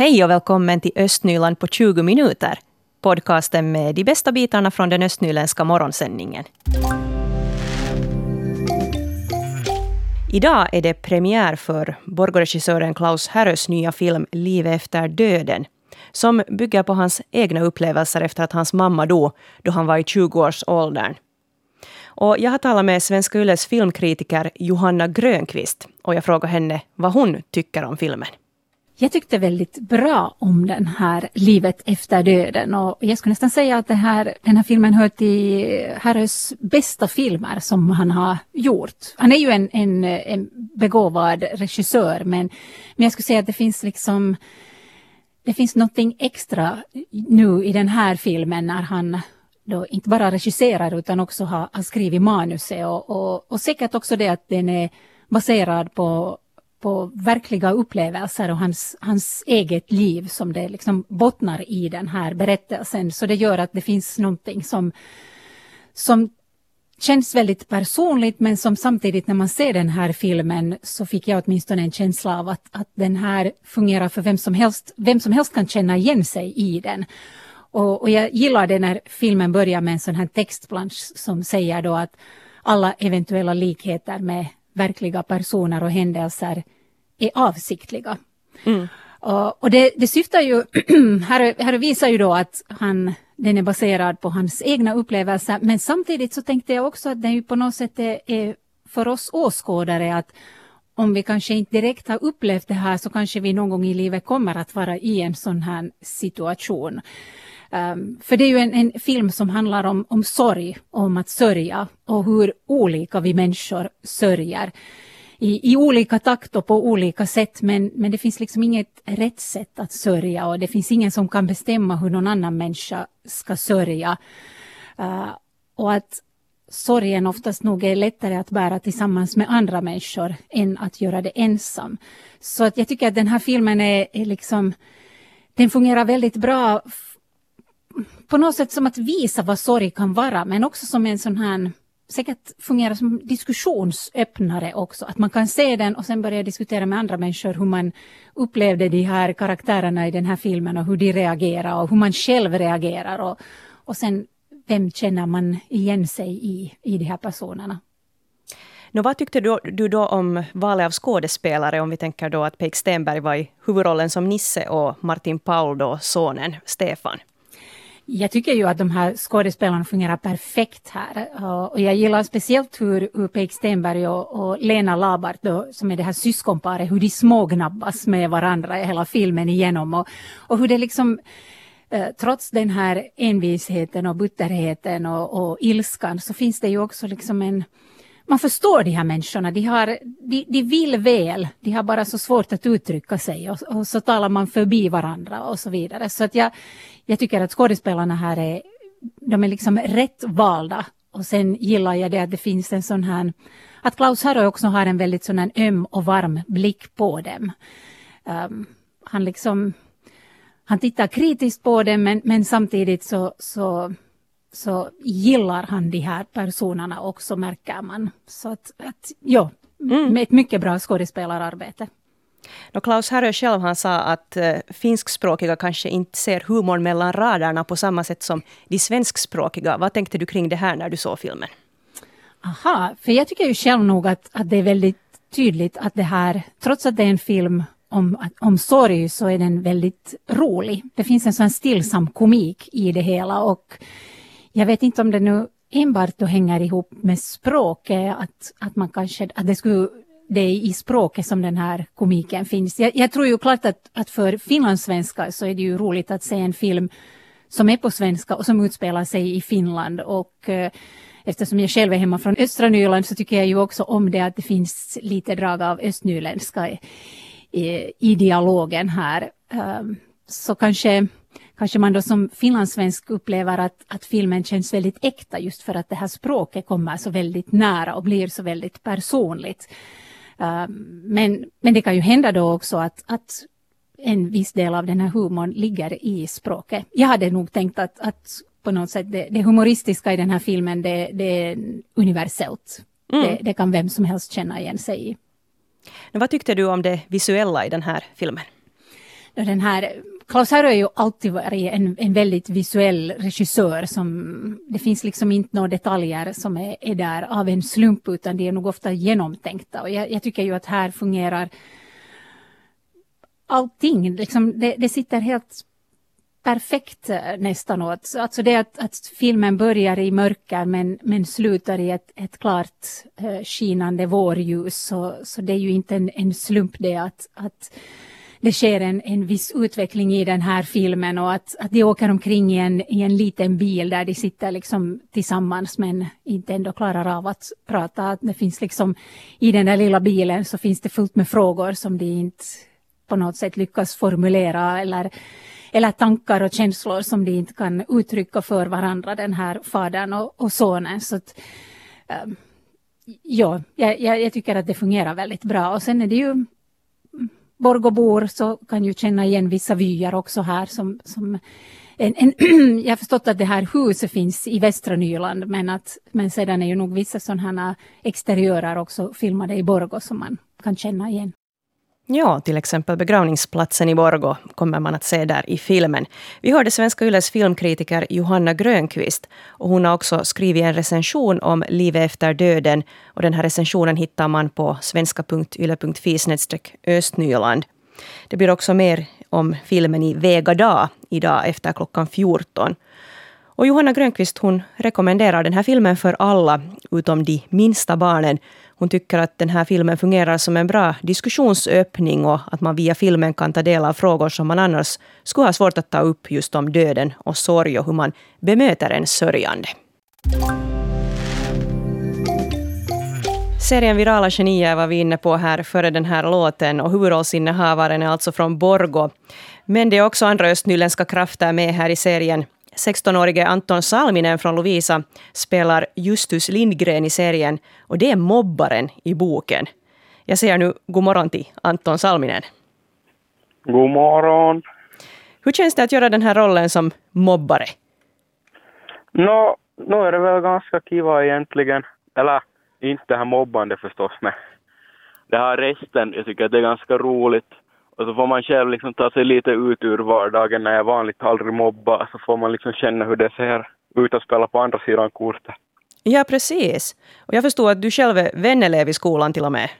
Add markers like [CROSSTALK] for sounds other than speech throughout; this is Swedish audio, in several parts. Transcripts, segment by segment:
Hej och välkommen till Östnyland på 20 minuter. Podcasten med de bästa bitarna från den östnyländska morgonsändningen. Idag är det premiär för Borgoregissören Klaus Härös nya film Liv efter döden som bygger på hans egna upplevelser efter att hans mamma dog då han var i 20-årsåldern. Och jag har talat med Svenska Yles filmkritiker Johanna Grönqvist och jag frågar henne vad hon tycker om filmen. Jag tyckte väldigt bra om den här Livet efter döden och jag skulle nästan säga att det här, den här filmen hör till Harrys bästa filmer som han har gjort. Han är ju en, en, en begåvad regissör men, men jag skulle säga att det finns liksom det finns någonting extra nu i den här filmen när han då inte bara regisserar utan också har, har skrivit manuset och, och, och säkert också det att den är baserad på på verkliga upplevelser och hans, hans eget liv som det liksom bottnar i den här berättelsen. Så det gör att det finns någonting som, som känns väldigt personligt men som samtidigt när man ser den här filmen så fick jag åtminstone en känsla av att, att den här fungerar för vem som helst. Vem som helst kan känna igen sig i den. Och, och jag gillar det när filmen börjar med en sån här textplansch som säger då att alla eventuella likheter med verkliga personer och händelser är avsiktliga. Mm. Och, och det, det, syftar ju, [CLEARS THROAT] här, här visar ju då att han, den är baserad på hans egna upplevelser men samtidigt så tänkte jag också att den ju på något sätt är, är för oss åskådare att om vi kanske inte direkt har upplevt det här så kanske vi någon gång i livet kommer att vara i en sån här situation. Um, för det är ju en, en, film som handlar om, om sorg, om att sörja och hur olika vi människor sörjer. I, i olika takt och på olika sätt men, men det finns liksom inget rätt sätt att sörja och det finns ingen som kan bestämma hur någon annan människa ska sörja. Uh, och att sorgen oftast nog är lättare att bära tillsammans med andra människor än att göra det ensam. Så att jag tycker att den här filmen är, är liksom den fungerar väldigt bra på något sätt som att visa vad sorg kan vara men också som en sån här säkert fungera som diskussionsöppnare också. Att man kan se den och sen börja diskutera med andra människor hur man upplevde de här karaktärerna i den här filmen och hur de reagerar och hur man själv reagerar och, och sen vem känner man igen sig i, i de här personerna. Nå, vad tyckte du, du då om valet av skådespelare om vi tänker då att Peik Stenberg var i huvudrollen som Nisse och Martin Paul då sonen Stefan? Jag tycker ju att de här skådespelarna fungerar perfekt här. Eh, och jag gillar speciellt hur, hur Peik Stenberg och, och Lena Labart, då, som är det här syskonparet, hur de smågnabbas med varandra hela filmen igenom. Och, och hur det liksom eh, trots den här envisheten och butterheten och, och ilskan så finns det ju också liksom en man förstår de här människorna, de, har, de, de vill väl, de har bara så svårt att uttrycka sig och, och, så talar man förbi varandra och så vidare. Så att jag, jag tycker att skådespelarna här är, de är liksom rätt valda. Och sen gillar jag det att det finns en sån här, att Klaus Harry också har en väldigt sån här öm och varm blick på dem. Um, han liksom, han tittar kritiskt på dem men, men samtidigt så, så så gillar han de här personerna också märker man. Så att, att ja, mm. ett mycket bra skådespelararbete. Då Klaus Härö själv han sa att uh, finskspråkiga kanske inte ser humorn mellan raderna på samma sätt som de svenskspråkiga. Vad tänkte du kring det här när du såg filmen? Aha, för jag tycker ju själv nog att, att det är väldigt tydligt att det här, trots att det är en film om, om sorg så är den väldigt rolig. Det finns en sån stillsam komik i det hela och jag vet inte om det nu enbart då hänger ihop med språket, att, att man kanske, att det skulle det är i språket som den här komiken finns. Jag, jag tror ju klart att, att för finlandssvenskar så är det ju roligt att se en film som är på svenska och som utspelar sig i Finland och eh, eftersom jag själv är hemma från östra Nyland så tycker jag ju också om det att det finns lite drag av östnyländska i, i, i dialogen här. Um, så kanske kanske man då som finlandssvensk upplever att, att filmen känns väldigt äkta just för att det här språket kommer så väldigt nära och blir så väldigt personligt. Uh, men, men det kan ju hända då också att, att en viss del av den här humorn ligger i språket. Jag hade nog tänkt att, att på något sätt det, det humoristiska i den här filmen det, det är universellt. Mm. Det, det, kan vem som helst känna igen sig i. Men vad tyckte du om det visuella i den här filmen? den här Klaus Härö har ju alltid varit en, en väldigt visuell regissör som det finns liksom inte några detaljer som är, är där av en slump utan det är nog ofta genomtänkta och jag, jag tycker ju att här fungerar allting, liksom det, det sitter helt perfekt eh, nästan åt. Alltså det att, att filmen börjar i mörker men, men slutar i ett, ett klart eh, skinande vårljus så, så det är ju inte en, en slump det att, att det sker en, en viss utveckling i den här filmen och att, att de åker omkring i en, i en liten bil där de sitter liksom tillsammans men inte ändå klarar av att prata. Att det finns liksom, I den där lilla bilen så finns det fullt med frågor som de inte på något sätt lyckas formulera eller, eller tankar och känslor som de inte kan uttrycka för varandra, den här fadern och, och sonen. Så att, um, ja, jag, jag, tycker att det fungerar väldigt bra och sen är det ju Borgobor så kan ju känna igen vissa vyer också här som, som en, en [CLEARS THROAT] jag har förstått att det här huset finns i västra Nyland men, att, men sedan är ju nog vissa sådana exteriörer också filmade i Borgå som man kan känna igen. Ja, till exempel begravningsplatsen i Borgå kommer man att se där i filmen. Vi hörde Svenska Yles filmkritiker Johanna Grönqvist. Och hon har också skrivit en recension om livet efter döden. Och den här recensionen hittar man på svenska.yle.fi östnyland. Det blir också mer om filmen i Vega dag idag efter klockan 14. Och Johanna Grönqvist hon rekommenderar den här filmen för alla utom de minsta barnen hon tycker att den här filmen fungerar som en bra diskussionsöppning och att man via filmen kan ta del av frågor som man annars skulle ha svårt att ta upp just om döden och sorg och hur man bemöter en sörjande. Serien Virala genier var vi inne på här före den här låten och huvudrollsinnehavaren är alltså från Borgo. Men det är också andra östnyländska krafter med här i serien. 16-årige Anton Salminen från Lovisa spelar Justus Lindgren i serien och det är mobbaren i boken. Jag säger nu god morgon till Anton Salminen. God morgon. Hur känns det att göra den här rollen som mobbare? Nå, no, nu är det väl ganska kiva egentligen. Eller inte det här mobbande förstås, men det här resten, jag tycker att det är ganska roligt. Och så får man själv liksom ta sig lite ut ur vardagen när jag vanligt aldrig mobbar. Så får man liksom känna hur det ser ut att spela på andra sidan kortet. Ja, precis. Och jag förstår att du själv är vänelev i skolan till och med.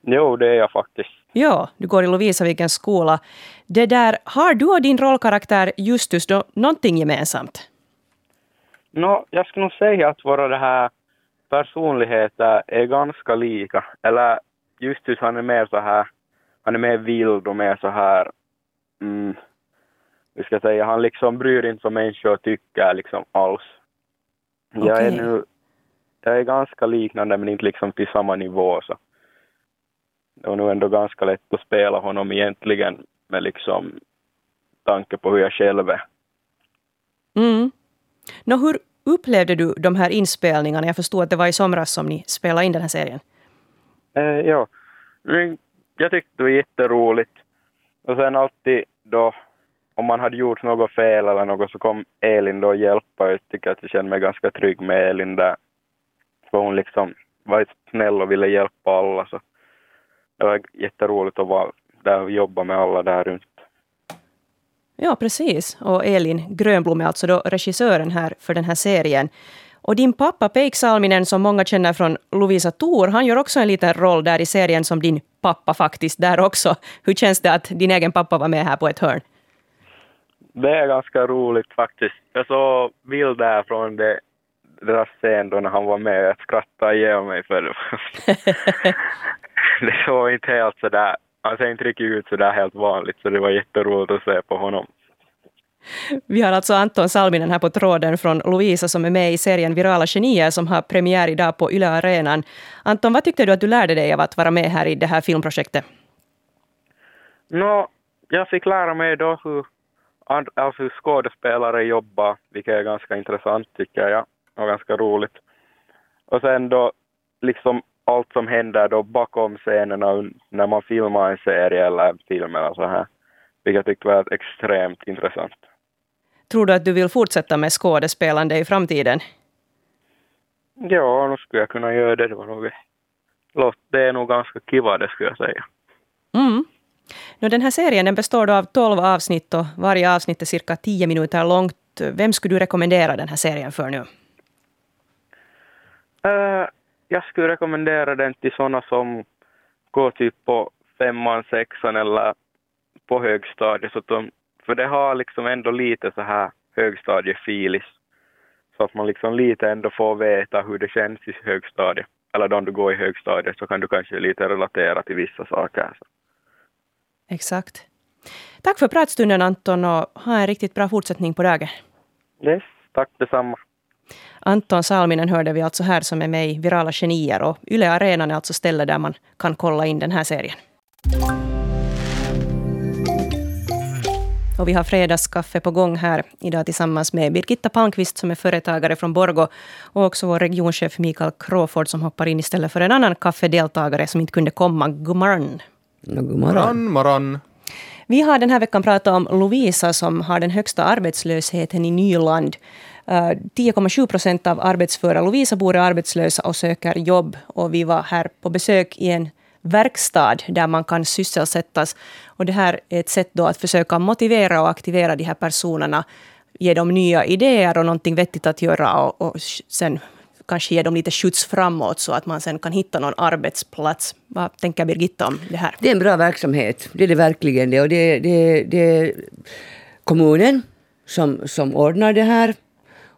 Jo, det är jag faktiskt. Ja, du går i Lovisavikens skola. Det där, har du och din rollkaraktär Justus då någonting gemensamt? Nå, jag skulle nog säga att våra det här personligheter är ganska lika. Eller Justus han är mer så här han är mer vild och mer så här, mm, vi ska säga, han liksom bryr inte vad människor tycker liksom alls. Okay. Jag är nu, jag är ganska liknande men inte liksom till samma nivå så. Det var nog ändå ganska lätt att spela honom egentligen med liksom tanke på hur jag själv är. Mm. Nå, hur upplevde du de här inspelningarna? Jag förstod att det var i somras som ni spelade in den här serien. Eh, ja, jag tyckte det var jätteroligt. Och sen alltid då, om man hade gjort något fel eller något så kom Elin då och hjälpa. Jag tycker att jag kände mig ganska trygg med Elin där. För hon liksom var snäll och ville hjälpa alla. Så det var jätteroligt att vara där och jobba med alla där runt. Ja, precis. Och Elin Grönblom är alltså då regissören här för den här serien. Och din pappa Peik Salminen, som många känner från Lovisa Thor, han gör också en liten roll där i serien som din pappa faktiskt där också. Hur känns det att din egen pappa var med här på ett hörn? Det är ganska roligt faktiskt. Jag såg bilder från det, deras scen då när han var med. Jag skrattade ihjäl mig för det. [LAUGHS] det såg inte helt sådär, alltså han ser inte riktigt ut sådär helt vanligt så det var jätteroligt att se på honom. Vi har alltså Anton Salminen här på tråden från Lovisa som är med i serien Virala genier som har premiär idag på Yle Arenan. Anton, vad tyckte du att du lärde dig av att vara med här i det här filmprojektet? No, jag fick lära mig då hur, alltså hur skådespelare jobbar, vilket är ganska intressant tycker jag och ganska roligt. Och sen då liksom allt som händer då bakom scenerna när man filmar en serie eller en film eller så här, vilket jag tyckte var extremt intressant. Tror du att du vill fortsätta med skådespelande i framtiden? Ja, nu skulle jag kunna göra det. Det, var nog, det är nog ganska kiva det skulle jag säga. Mm. Nu, den här serien den består av 12 avsnitt och varje avsnitt är cirka 10 minuter långt. Vem skulle du rekommendera den här serien för nu? Uh, jag skulle rekommendera den till sådana som går typ på femman, sexan eller på högstadiet. Så de, för det har liksom ändå lite så här högstadiefilis. Så att man liksom lite ändå får veta hur det känns i högstadiet. Eller då du går i högstadiet så kan du kanske lite relatera till vissa saker. Exakt. Tack för pratstunden Anton och ha en riktigt bra fortsättning på dagen. Yes, tack detsamma. Anton Salminen hörde vi alltså här som är med i Virala Genier och Yle Arenan är alltså stället där man kan kolla in den här serien. Och vi har fredagskaffe på gång här idag tillsammans med Birgitta Palmqvist som är företagare från Borgo och också vår regionchef Mikael Crawford som hoppar in istället för en annan kaffedeltagare som inte kunde komma. God morgon. God morgon. morgon. Vi har den här veckan pratat om Lovisa som har den högsta arbetslösheten i Nyland. 10,7 eh, procent av arbetsföra Lovisa-bor är arbetslösa och söker jobb. Och vi var här på besök i en verkstad där man kan sysselsättas. Och det här är ett sätt då att försöka motivera och aktivera de här personerna, ge dem nya idéer och någonting vettigt att göra och, och sen kanske ge dem lite skjuts framåt så att man sen kan hitta någon arbetsplats. Vad tänker Birgitta om det här? Det är en bra verksamhet, det är det verkligen. Det, och det, det, det är kommunen som, som ordnar det här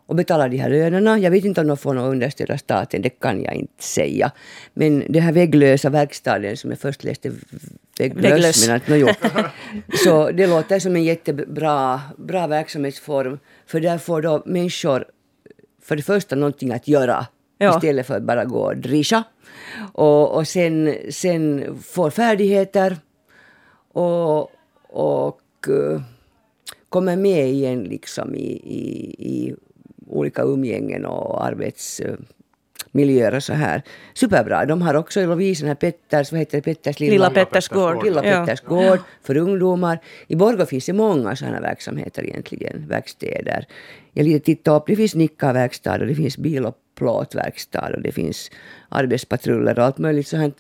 och betalar de här lönerna. Jag vet inte om de får något understöd av staten, det kan jag inte säga. Men det här vägglösa verkstaden som jag först läste vägglös, vägglös. men att, no, [LAUGHS] Så det låter som en jättebra bra verksamhetsform. För där får då människor för det första någonting att göra ja. istället för att bara gå och drischa. Och, och sen, sen får färdigheter och, och uh, kommer med igen liksom i, i, i olika umgängen och arbetsmiljöer och så här. Superbra. De har också i Lovisen här Petters, vad heter det, Petters lilla, lilla Petters gård. Lilla Petters ja. gård för ungdomar. I Borgå finns det många sådana verksamheter egentligen, verkstäder. Jag lite tittade upp, det finns nickarverkstad och det finns bil och plåtverkstad och det finns arbetspatruller och allt möjligt sånt.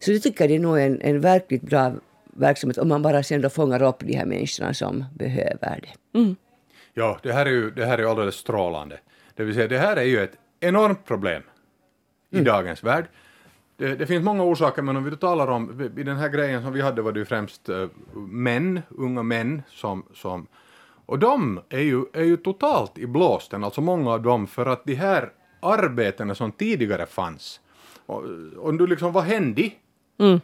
Så det tycker jag det är nog en, en verkligt bra verksamhet om man bara sen då fångar upp de här människorna som behöver det. Mm. Ja, det här är ju det här är alldeles strålande. Det vill säga, det här är ju ett enormt problem i mm. dagens värld. Det, det, finns många orsaker, men om vi då talar om, i den här grejen som vi hade var det ju främst uh, män, unga män som, som och de är ju, är ju totalt i blåsten, alltså många av dem, för att de här arbetena som tidigare fanns, och, och du liksom, vad hände? Mm.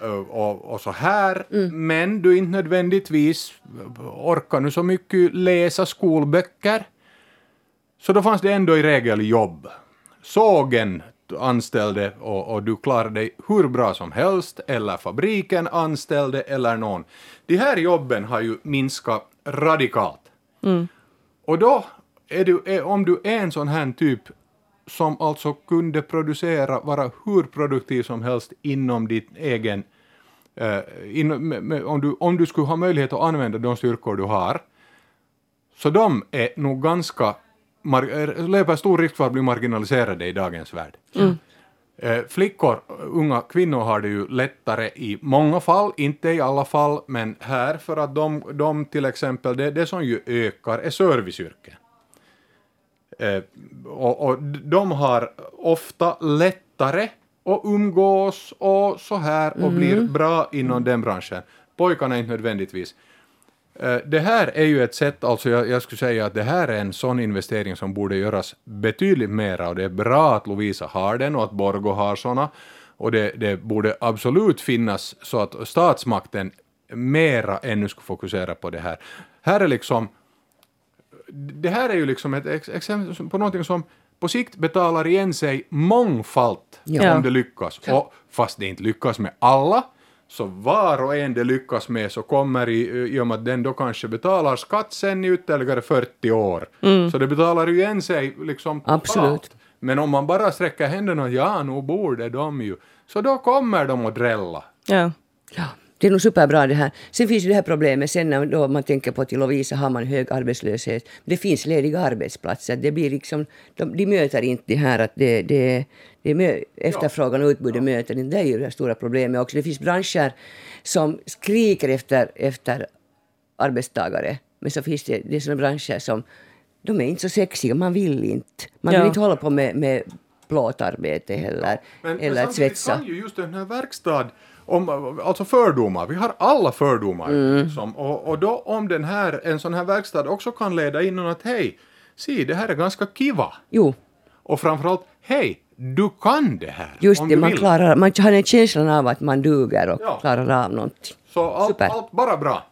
Och, och, så här, mm. men du inte nödvändigtvis orkar nu så mycket läsa skolböcker. Så då fanns det ändå i regel jobb. Sågen anställde och, och, du klarade dig hur bra som helst, eller fabriken anställde eller någon. De här jobben har ju minskat radikalt. Mm. Och då, är du, är, om du är en sån här typ som alltså kunde producera, vara hur produktiv som helst inom ditt egen... Eh, in, med, om, du, om du skulle ha möjlighet att använda de styrkor du har, så de är nog ganska... Mar, löper stor risk för att bli marginaliserade i dagens värld. Mm. Eh, flickor, unga kvinnor har det ju lättare i många fall, inte i alla fall, men här för att de, de till exempel, det, det som ju ökar är serviceyrken. Eh, och, och de har ofta lättare att umgås och så här och mm. blir bra inom den branschen. Pojkarna inte nödvändigtvis. Eh, det här är ju ett sätt, alltså jag, jag, skulle säga att det här är en sån investering som borde göras betydligt mera och det är bra att Lovisa har den och att Borgo har såna och det, det borde absolut finnas så att statsmakten mera ännu skulle fokusera på det här. Här är liksom det här är ju liksom ett exempel på någonting som på sikt betalar igen sig mångfalt ja. om det lyckas. Och fast det inte lyckas med alla, så var och en det lyckas med så kommer i, i och med att den då kanske betalar skatt sen i ytterligare 40 år. Mm. Så det betalar ju igen sig liksom Absolut. Men om man bara sträcker händerna, ja, nu borde de ju, så då kommer de att drälla. Ja. Ja. Det är nog superbra det här. Sen finns ju det här problemet sen när då man tänker på till Lovisa har man hög arbetslöshet. Det finns lediga arbetsplatser. Det blir liksom, de, de möter inte det här att det, det, det mö, efterfrågan och utbudet möter inte. Det är ju det stora problemet också. Det finns branscher som skriker efter, efter arbetstagare. Men så finns det, det är sådana branscher som de är inte så sexiga, man vill inte. Man vill Ja. inte hålla på med, med plåtarbete heller, Men, eller men att svetsa. kan ju just den här verkstad, om, alltså fördomar, vi har alla fördomar. Mm. Liksom, och, och då om den här, en sån här verkstad också kan leda in någon att hej, se det här är ganska kiva. Jo, Och framförallt, hej, du kan det här. just det, man, vill. klarar, man har en känslan av att man duger och Ja. klarar av någonting. Så allt, allt bara bra.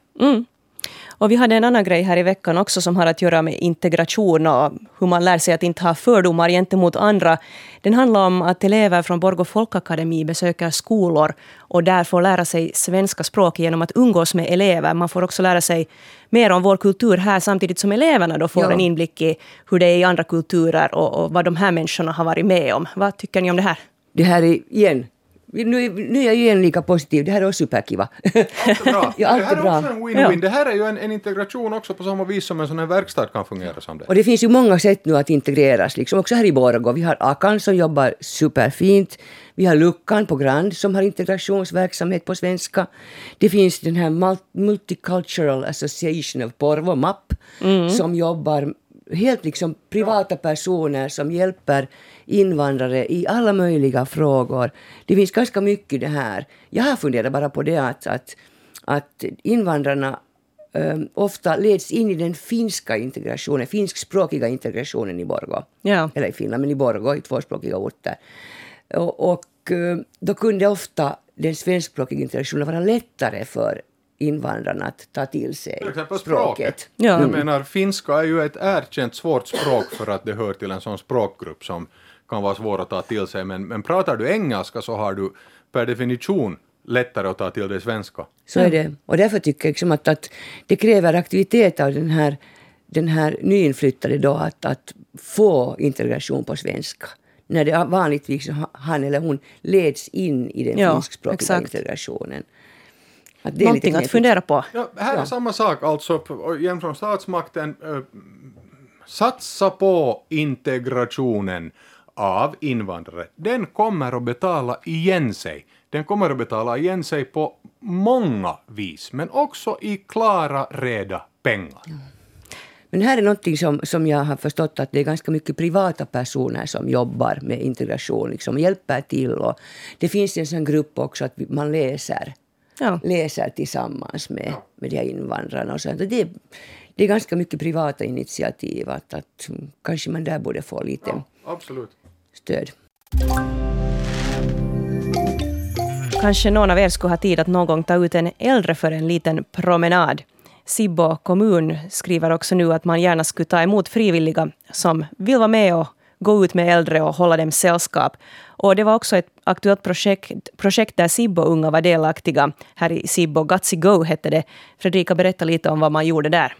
Och vi hade en annan grej här i veckan också som har att göra med integration och hur man lär sig att inte ha fördomar gentemot andra. Den handlar om att elever från Borgå folkakademi besöker skolor och där får lära sig svenska språk genom att umgås med elever. Man får också lära sig mer om vår kultur här samtidigt som eleverna då får Ja. en inblick i hur det är i andra kulturer och, och vad de här människorna har varit med om. Vad tycker ni om det här? Det här är igen, nu, är- nu är jag igen lika positiv, det här är också superkiva. Allt är bra. [LAUGHS] Ja, allt det här är bra. också en win-win. Ja. Det här är ju en, en integration också på samma vis som en sån här verkstad kan fungera som det. Och det finns ju många sätt nu att integreras, liksom också här i Borgå. Vi har Akan som jobbar superfint. Vi har Luckan på Grand som har integrationsverksamhet på svenska. Det finns den här Mul- Multicultural Association of Porvo, MAP, som jobbar helt liksom privata personer som hjälper invandrare i alla möjliga frågor. Det finns ganska mycket det här. Jag har funderat bara på det att, att, att invandrarna um, ofta leds in i den finska integrationen, finskspråkiga integrationen i Borgå. Ja. Eller i Finland, men i Borgå, i tvåspråkiga orter. Och, och eh, då kunde ofta den svenskspråkiga integrationen vara lättare för invandrarna att ta till sig Till exempel språket. Ja. Jag menar, finska är ju ett erkänt svårt språk för att det hör till en sån språkgrupp som kan vara svår att ta till sig. Men, men pratar du engelska så har du per definition lättare att ta till dig svenska. Så är det. Och därför tycker jag liksom att, att det kräver aktivitet av den här, den här nyinflyttade då att, att få integration på svenska. När det vanligtvis han eller hon leds in i den Ja, finskspråkiga exakt. integrationen. Att det Någonting att fundera på. Ja, här är samma sak alltså, igen från statsmakten. eh, satsa på integrationen av invandrare. Den kommer att betala igen sig. Den kommer att betala igen sig på många vis, men också i klara, reda pengar. Men här är någonting som, som jag har förstått att det är ganska mycket privata personer som jobbar med integration, liksom hjälper till. Och det finns en sån grupp också att man läser, Ja. läser tillsammans med, med de här invandrarna. Och sånt. Och det, är- det är ganska mycket privata initiativ, att, att mm, kanske man där borde få lite Absolut stöd. Kanske någon av er skulle ha tid att någon gång ta ut en äldre för en liten promenad. Sibbo kommun skriver också nu att man gärna skulle ta emot frivilliga som vill vara med och gå ut med äldre och hålla dem sällskap. Och det var också ett aktuellt projekt, projekt där Sibbo unga var delaktiga. Här i Sibbo, Gutsy Go hette det. Fredrika, berätta lite om vad man gjorde där.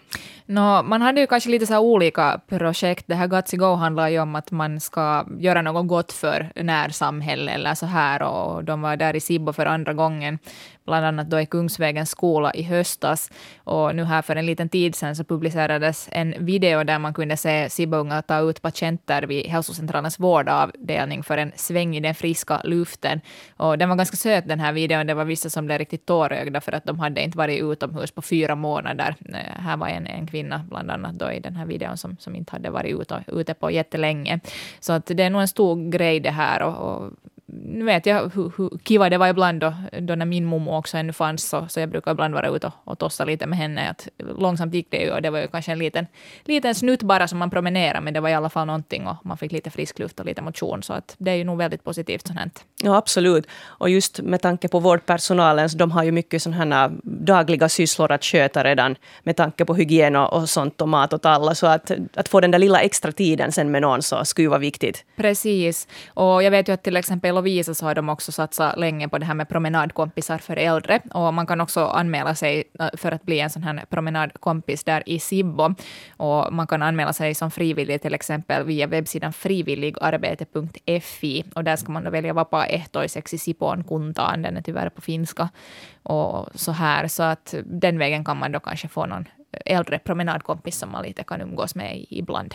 No, man hade ju kanske lite så här olika projekt. Det här Gutsy Go handlar ju om att man ska göra något gott för närsamhälle eller så här och de var där i Sibbo för andra gången, bland annat då i Kungsvägens skola i höstas. Och nu här för en liten tid sedan så publicerades en video där man kunde se Sibbo Unga ta ut patienter vid hälsocentralens vårdavdelning för en sväng i den friska luften. Och den var ganska söt den här videon. Det var vissa som blev riktigt tårögda för att de hade inte varit utomhus på fyra månader. Eh, här var en, en kvinna bland annat då i den här videon som, som inte hade varit ute, ute på jättelänge. Så att det är nog en stor grej det här. Och, och nu vet jag hur, hur kiva det var ibland då, då när min mommo också ännu fanns, så, så jag brukar ibland vara ute och, och tossa lite med henne. Att långsamt gick det ju och det var ju kanske en liten, liten snutt bara som man promenerade, men det var i alla fall någonting och man fick lite frisk luft och lite motion, så att det är ju nog väldigt positivt sånt här. Ja, absolut. Och just med tanke på vårdpersonalen, så de har ju mycket sådana här dagliga sysslor att sköta redan med tanke på hygien och, och sånt och mat åt alla. Så att, att få den där lilla extra tiden sen med någon så skulle ju vara viktigt. Precis. Och jag vet ju att till exempel Lovisa Visa så har de också satsat länge på det här med promenadkompisar för äldre. Och man kan också anmäla sig äh, för att bli en sån här promenadkompis där i Sibbo. Och man kan anmäla sig som frivillig till exempel via webbsidan frivilligarbete.fi. Och där ska man då välja vapaaehtoiseksi Sipon kuntaan, den är tyvärr på finska. Och så här, så att den vägen kan man då kanske få någon äldre promenadkompis som man lite kan umgås med ibland.